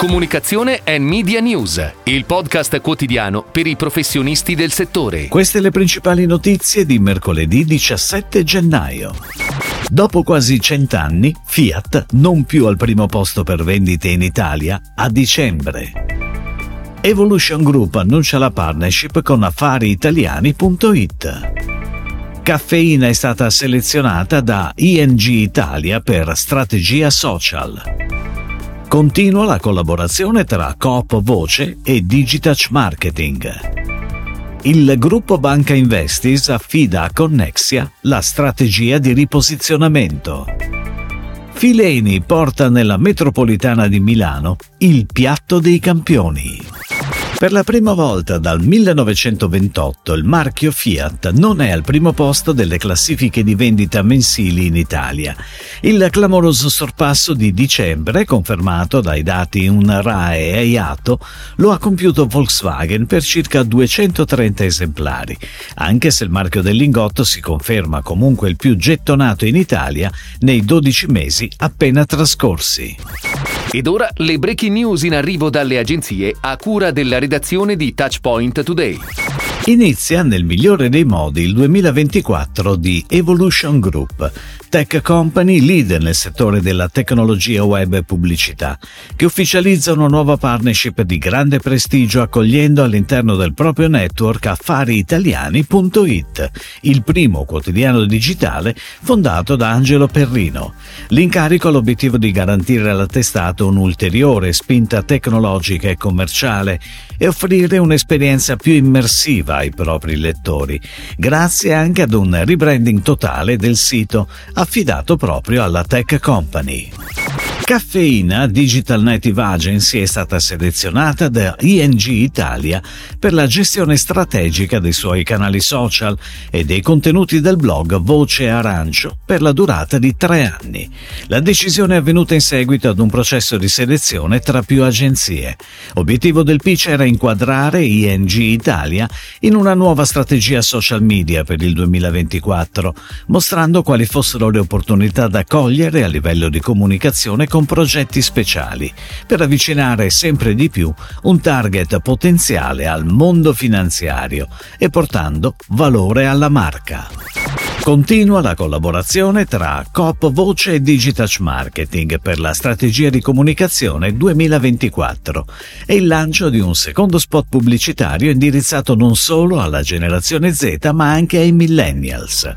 Comunicazione e Media News, il podcast quotidiano per i professionisti del settore. Queste le principali notizie di mercoledì 17 gennaio. Dopo quasi cent'anni, Fiat non più al primo posto per vendite in Italia a dicembre. Evolution Group annuncia la partnership con affariitaliani.it. Caffeina è stata selezionata da ING Italia per strategia social. Continua la collaborazione tra Coop Voce e Digitouch Marketing. Il gruppo Banca Investis affida a Connexia la strategia di riposizionamento. Fileni porta nella metropolitana di Milano il piatto dei campioni. Per la prima volta dal 1928 il marchio Fiat non è al primo posto delle classifiche di vendita mensili in Italia. Il clamoroso sorpasso di dicembre, confermato dai dati UNRAE e IATO, lo ha compiuto Volkswagen per circa 230 esemplari, anche se il marchio del lingotto si conferma comunque il più gettonato in Italia nei 12 mesi appena trascorsi. Ed ora le breaking news in arrivo dalle agenzie a cura della redazione di Touchpoint Today. Inizia nel migliore dei modi il 2024 di Evolution Group, tech company leader nel settore della tecnologia web e pubblicità, che ufficializza una nuova partnership di grande prestigio accogliendo all'interno del proprio network affariitaliani.it, il primo quotidiano digitale fondato da Angelo Perrino. L'incarico ha l'obiettivo di garantire all'attestato un'ulteriore spinta tecnologica e commerciale e offrire un'esperienza più immersiva ai propri lettori, grazie anche ad un rebranding totale del sito affidato proprio alla tech company. Caffeina Digital Native Agency è stata selezionata da ING Italia per la gestione strategica dei suoi canali social e dei contenuti del blog Voce Arancio per la durata di tre anni. La decisione è avvenuta in seguito ad un processo di selezione tra più agenzie. Obiettivo del pitch era inquadrare ING Italia in una nuova strategia social media per il 2024, mostrando quali fossero le opportunità da cogliere a livello di comunicazione con progetti speciali, per avvicinare sempre di più un target potenziale al mondo finanziario e portando valore alla marca. Continua la collaborazione tra Coop Voce e Digitouch Marketing per la strategia di comunicazione 2024 e il lancio di un secondo spot pubblicitario indirizzato non solo alla generazione Z ma anche ai millennials.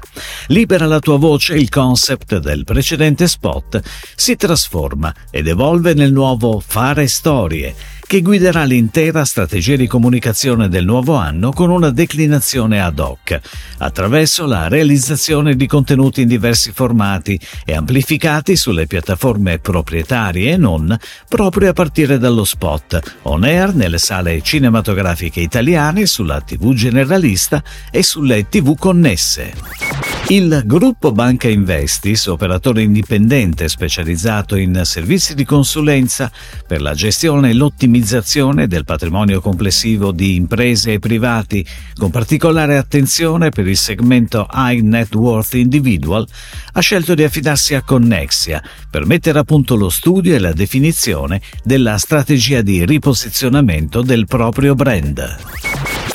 Libera la tua voce, il concept del precedente spot si trasforma ed evolve nel nuovo Fare Storie che guiderà l'intera strategia di comunicazione del nuovo anno con una declinazione ad hoc, attraverso la realizzazione di contenuti in diversi formati e amplificati sulle piattaforme proprietarie e non, proprio a partire dallo spot, on air nelle sale cinematografiche italiane, sulla TV generalista e sulle TV connesse. Il gruppo Banca Investis, operatore indipendente specializzato in servizi di consulenza per la gestione e l'ottimizzazione del patrimonio complessivo di imprese e privati, con particolare attenzione per il segmento High Net Worth Individual, ha scelto di affidarsi a Connexia per mettere a punto lo studio e la definizione della strategia di riposizionamento del proprio brand.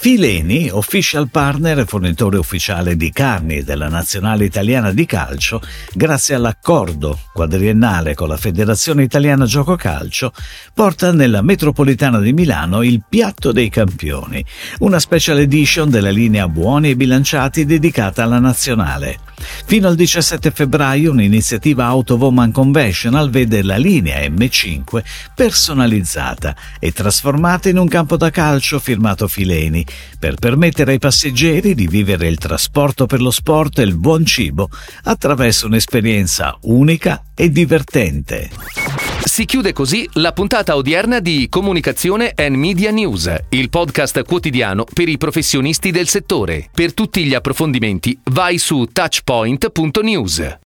Fileni, official partner e fornitore ufficiale di carni della nazionale italiana di calcio, grazie all'accordo quadriennale con la Federazione Italiana Gioco Calcio, porta nella metropolitana di Milano il Piatto dei Campioni, una special edition della linea Buoni e Bilanciati dedicata alla nazionale. Fino al 17 febbraio un'iniziativa Autowoman Conventional vede la linea M5 personalizzata e trasformata in un campo da calcio firmato Fileni per permettere ai passeggeri di vivere il trasporto per lo sport e il buon cibo attraverso un'esperienza unica e divertente. Si chiude così la puntata odierna di Comunicazione and Media News, il podcast quotidiano per i professionisti del settore. Per tutti gli approfondimenti vai su touchpoint.news.